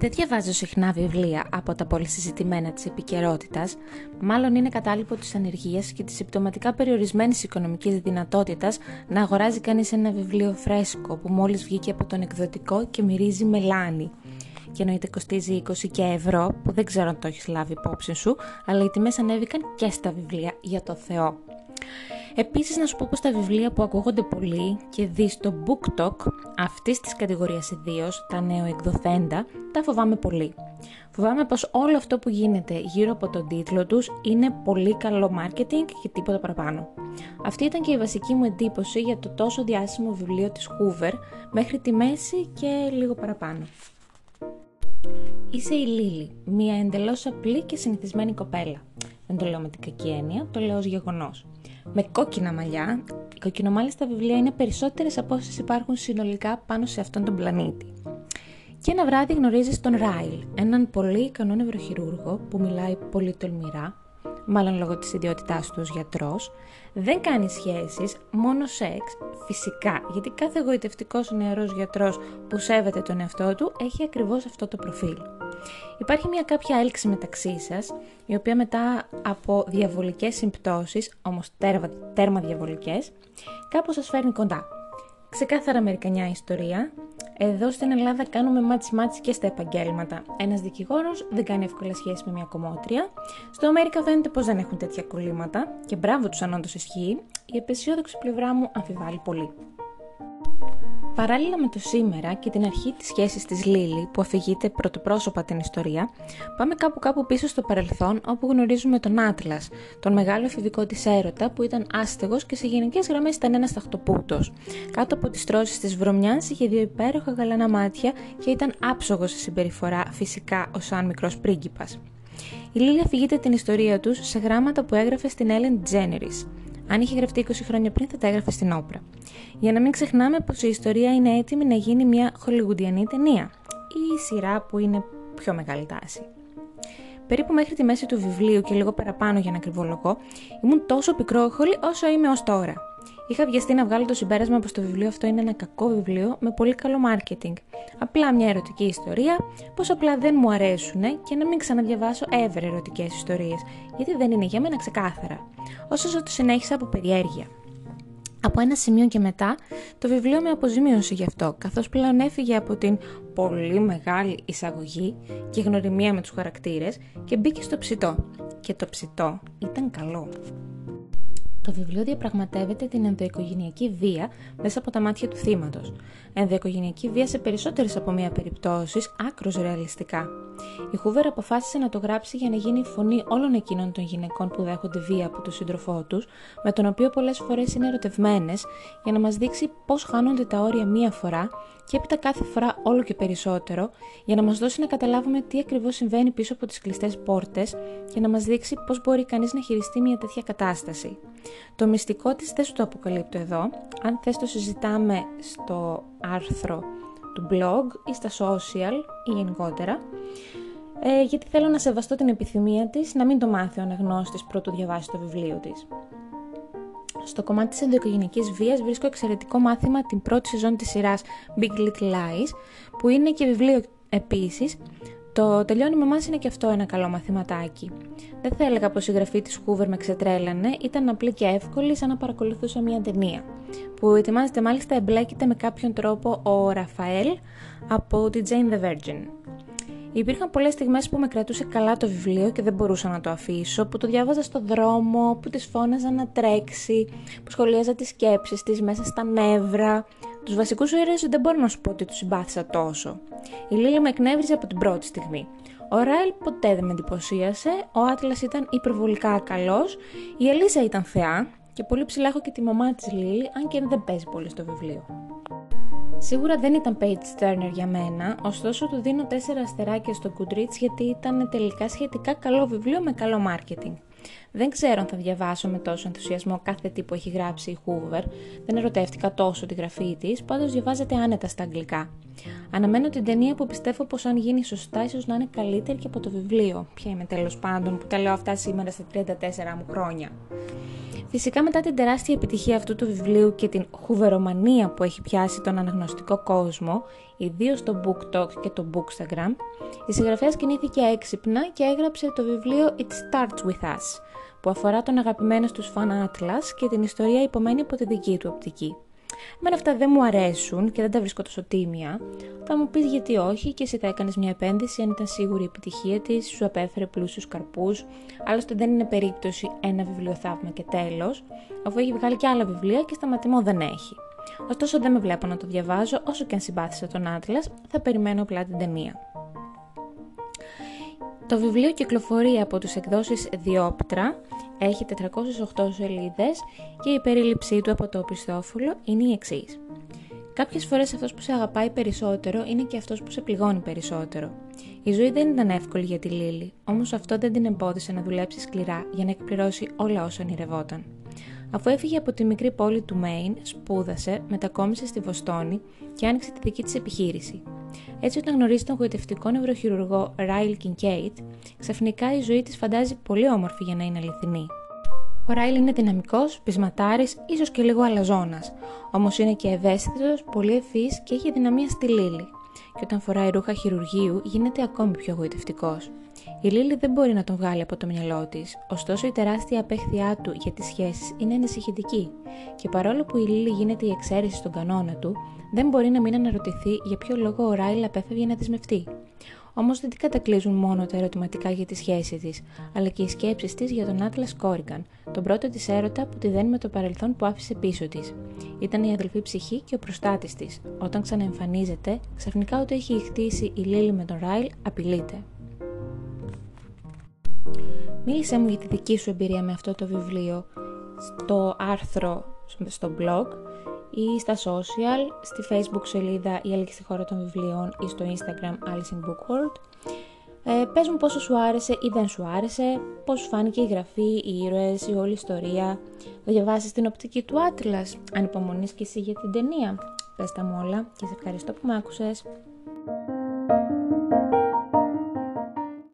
Δεν διαβάζω συχνά βιβλία από τα πολύ συζητημένα της επικαιρότητας, μάλλον είναι κατάλοιπο της ανεργίας και της συμπτωματικά περιορισμένης οικονομικής δυνατότητας να αγοράζει κανείς ένα βιβλίο φρέσκο που μόλις βγήκε από τον εκδοτικό και μυρίζει μελάνι. Και εννοείται κοστίζει 20 και ευρώ, που δεν ξέρω αν το έχεις λάβει υπόψη σου, αλλά οι τιμές ανέβηκαν και στα βιβλία για το Θεό. Επίσης να σου πω πως τα βιβλία που ακούγονται πολύ και δεις στο Book Talk αυτής της κατηγορίας ιδίως, τα νέο εκδοθέντα, τα φοβάμαι πολύ. Φοβάμαι πως όλο αυτό που γίνεται γύρω από τον τίτλο τους είναι πολύ καλό marketing και τίποτα παραπάνω. Αυτή ήταν και η βασική μου εντύπωση για το τόσο διάσημο βιβλίο της Hoover μέχρι τη μέση και λίγο παραπάνω. Είσαι η Λίλη, μια εντελώς απλή και συνηθισμένη κοπέλα. Δεν το λέω με την κακή έννοια, το λέω ως γεγονός με κόκκινα μαλλιά. Οι κοκκινομάλιστα βιβλία είναι περισσότερες από όσες υπάρχουν συνολικά πάνω σε αυτόν τον πλανήτη. Και ένα βράδυ γνωρίζεις τον Ράιλ, έναν πολύ ικανό νευροχειρούργο που μιλάει πολύ τολμηρά, μάλλον λόγω της ιδιότητάς του ως γιατρός, δεν κάνει σχέσεις, μόνο σεξ, φυσικά, γιατί κάθε εγωιτευτικός νεαρός γιατρός που σέβεται τον εαυτό του έχει ακριβώς αυτό το προφίλ. Υπάρχει μια κάποια έλξη μεταξύ σας, η οποία μετά από διαβολικές συμπτώσεις, όμως τέρμα, τέρμα διαβολικές, κάπως σας φέρνει κοντά. Ξεκάθαρα Αμερικανιά ιστορία. Εδώ στην Ελλάδα κάνουμε matchy matchy και στα επαγγέλματα. Ένας δικηγόρος δεν κάνει εύκολα σχέση με μια κομμώτρια. Στο Αμέρικα φαίνεται πως δεν έχουν τέτοια κολλήματα και μπράβο τους αν όντως ισχύει. Η απαισιόδοξη πλευρά μου αμφιβάλλει πολύ. Παράλληλα με το σήμερα και την αρχή της σχέσης της Λίλη που αφηγείται πρωτοπρόσωπα την ιστορία, πάμε κάπου κάπου πίσω στο παρελθόν όπου γνωρίζουμε τον Άτλας, τον μεγάλο εφηβικό της έρωτα που ήταν άστεγος και σε γενικές γραμμές ήταν ένας ταχτοπούτος. Κάτω από τις τρώσεις της βρωμιάς είχε δύο υπέροχα γαλανά μάτια και ήταν άψογος σε συμπεριφορά φυσικά ως σαν μικρός πρίγκιπας. Η Λίλη αφηγείται την ιστορία τους σε γράμματα που έγραφε στην Ellen DeGeneres. Αν είχε γραφτεί 20 χρόνια πριν, θα τα έγραφε στην όπρα. Για να μην ξεχνάμε πως η ιστορία είναι έτοιμη να γίνει μια χολιγουντιανή ταινία ή η σειρά που είναι πιο μεγάλη τάση. Περίπου μέχρι τη μέση του βιβλίου και λίγο παραπάνω για να κρυβολογώ, ήμουν τόσο πικρόχολη όσο είμαι ως τώρα. Είχα βιαστεί να βγάλω το συμπέρασμα πως το βιβλίο αυτό είναι ένα κακό βιβλίο με πολύ καλό marketing. Απλά μια ερωτική ιστορία, πως απλά δεν μου αρέσουν και να μην ξαναδιαβάσω ever ερωτικές ιστορίες, γιατί δεν είναι για μένα ξεκάθαρα. Όσο το συνέχισα από περιέργεια. Από ένα σημείο και μετά, το βιβλίο με αποζημίωσε γι' αυτό, καθώς πλέον έφυγε από την πολύ μεγάλη εισαγωγή και γνωριμία με τους χαρακτήρες και μπήκε στο ψητό. Και το ψητό ήταν καλό. Το βιβλίο διαπραγματεύεται την ενδοοικογενειακή βία μέσα από τα μάτια του θύματος. Ενδοοικογενειακή βία σε περισσότερες από μία περιπτώσεις, άκρος ρεαλιστικά. Η Χούβερ αποφάσισε να το γράψει για να γίνει η φωνή όλων εκείνων των γυναικών που δέχονται βία από τον σύντροφό τους, με τον οποίο πολλές φορές είναι ερωτευμένες, για να μας δείξει πώς χάνονται τα όρια μία φορά και έπειτα κάθε φορά όλο και περισσότερο, για να μας δώσει να καταλάβουμε τι ακριβώς συμβαίνει πίσω από τις κλειστές πόρτες και να μας δείξει πώς μπορεί κανείς να χειριστεί μια τέτοια κατάσταση. Το μυστικό της δεν σου το αποκαλύπτω εδώ. Αν θες το συζητάμε στο άρθρο του blog ή στα social ή γενικότερα. Ε, γιατί θέλω να σεβαστώ την επιθυμία της να μην το μάθει ο αναγνώστης πρώτου διαβάσει το βιβλίο της. Στο κομμάτι της ενδοοικογενειακής βίας βρίσκω εξαιρετικό μάθημα την πρώτη σεζόν της σειράς Big Little Lies, που είναι και βιβλίο επίσης, το τελειώνει με εμάς είναι και αυτό ένα καλό μαθηματάκι. Δεν θα έλεγα πως η γραφή της Hoover με ξετρέλανε, ήταν απλή και εύκολη σαν να παρακολουθούσα μια ταινία, που ετοιμάζεται μάλιστα εμπλέκεται με κάποιον τρόπο ο Ραφαέλ από τη Jane the Virgin. Υπήρχαν πολλές στιγμές που με κρατούσε καλά το βιβλίο και δεν μπορούσα να το αφήσω, που το διάβαζα στο δρόμο, που της φώναζα να τρέξει, που σχολίαζα τις σκέψεις της μέσα στα νεύρα. Τους βασικούς ήρωες δεν μπορώ να σου πω ότι τους συμπάθησα τόσο. Η Λίλη με εκνεύριζε από την πρώτη στιγμή. Ο Ράιλ ποτέ δεν με εντυπωσίασε, ο Άτλας ήταν υπερβολικά καλός, η Ελίζα ήταν θεά και πολύ ψηλά έχω και τη μαμά της Λίλη, αν και δεν παίζει πολύ στο βιβλίο. Σίγουρα δεν ήταν page turner για μένα, ωστόσο του δίνω 4 αστεράκια στο Goodreads γιατί ήταν τελικά σχετικά καλό βιβλίο με καλό marketing. Δεν ξέρω αν θα διαβάσω με τόσο ενθουσιασμό κάθε τι που έχει γράψει η Hoover, δεν ερωτεύτηκα τόσο τη γραφή της, πάντως διαβάζεται άνετα στα αγγλικά. Αναμένω την ταινία που πιστεύω πως αν γίνει σωστά, ίσως να είναι καλύτερη και από το βιβλίο. Ποια είμαι τέλος πάντων που τα λέω αυτά σήμερα στα 34 μου χρόνια. Φυσικά μετά την τεράστια επιτυχία αυτού του βιβλίου και την χουβερομανία που έχει πιάσει τον αναγνωστικό κόσμο, ιδίως στο BookTok και το Bookstagram, η συγγραφέα κινήθηκε έξυπνα και έγραψε το βιβλίο It Starts With Us, που αφορά τον αγαπημένο στους φαν Atlas και την ιστορία υπομένη από τη δική του οπτική. Εμένα αυτά δεν μου αρέσουν και δεν τα βρίσκω τόσο τίμια. Θα μου πεις γιατί όχι και εσύ θα έκανες μια επένδυση αν ήταν σίγουρη η επιτυχία της, σου απέφερε πλούσιους καρπούς. Άλλωστε δεν είναι περίπτωση ένα βιβλιοθαύμα και τέλος, αφού έχει βγάλει και άλλα βιβλία και σταματημό δεν έχει. Ωστόσο δεν με βλέπω να το διαβάζω, όσο και αν συμπάθησα τον Άτλας, θα περιμένω απλά την ταινία. Το βιβλίο κυκλοφορεί από τους εκδόσεις Διόπτρα, έχει 408 σελίδες και η περίληψή του από το οπισθόφυλλο είναι η εξής. Κάποιες φορές αυτός που σε αγαπάει περισσότερο είναι και αυτός που σε πληγώνει περισσότερο. Η ζωή δεν ήταν εύκολη για τη Λίλη, όμως αυτό δεν την εμπόδισε να δουλέψει σκληρά για να εκπληρώσει όλα όσα ονειρευόταν. Αφού έφυγε από τη μικρή πόλη του Μέιν, σπούδασε, μετακόμισε στη Βοστόνη και άνοιξε τη δική της επιχείρηση. Έτσι, όταν γνωρίζει τον γοητευτικό νευροχειρουργό Ράιλ Κινκέιτ, ξαφνικά η ζωή της φαντάζει πολύ όμορφη για να είναι αληθινή. Ο Ράιλ είναι δυναμικός, πεισματάρης, ίσως και λίγο αλαζόνας, όμως είναι και ευαίσθητος, πολύ ευφύ και έχει δυναμία στη Λίλη. Και όταν φοράει ρούχα χειρουργείου, γίνεται ακόμη πιο γοητευτικός. Η Λίλη δεν μπορεί να τον βγάλει από το μυαλό της, ωστόσο η τεράστια απέχθειά του για τις σχέσεις είναι ανησυχητική. Και παρόλο που η Λίλη γίνεται η εξαίρεση στον κανόνα του, δεν μπορεί να μην αναρωτηθεί για ποιο λόγο ο Ράιλ απέφευγε να δεσμευτεί. Όμως δεν την κατακλείζουν μόνο τα ερωτηματικά για τη σχέση της, αλλά και οι σκέψεις της για τον Άτλας Κόρικαν, τον πρώτο της έρωτα που τη δένει με το παρελθόν που άφησε πίσω της. Ήταν η αδελφή ψυχή και ο προστάτης της. Όταν ξαναεμφανίζεται, ξαφνικά ό,τι έχει χτίσει η Λίλη με τον Ράιλ απειλείται. Μίλησέ μου για τη δική σου εμπειρία με αυτό το βιβλίο στο άρθρο στο blog ή στα social, στη facebook σελίδα «Η Αλήθεια στη χώρα των βιβλίων» ή στο instagram Alice in Book World. Ε, πες μου πόσο σου άρεσε ή δεν σου άρεσε, πώς σου φάνηκε η γραφή, οι ήρωες, η όλη ιστορία. Θα διαβάσεις την οπτική του Άτλας, αν υπομονείς και εσύ για την ταινία. Πες τα μου όλα και σε ευχαριστώ που με άκουσες.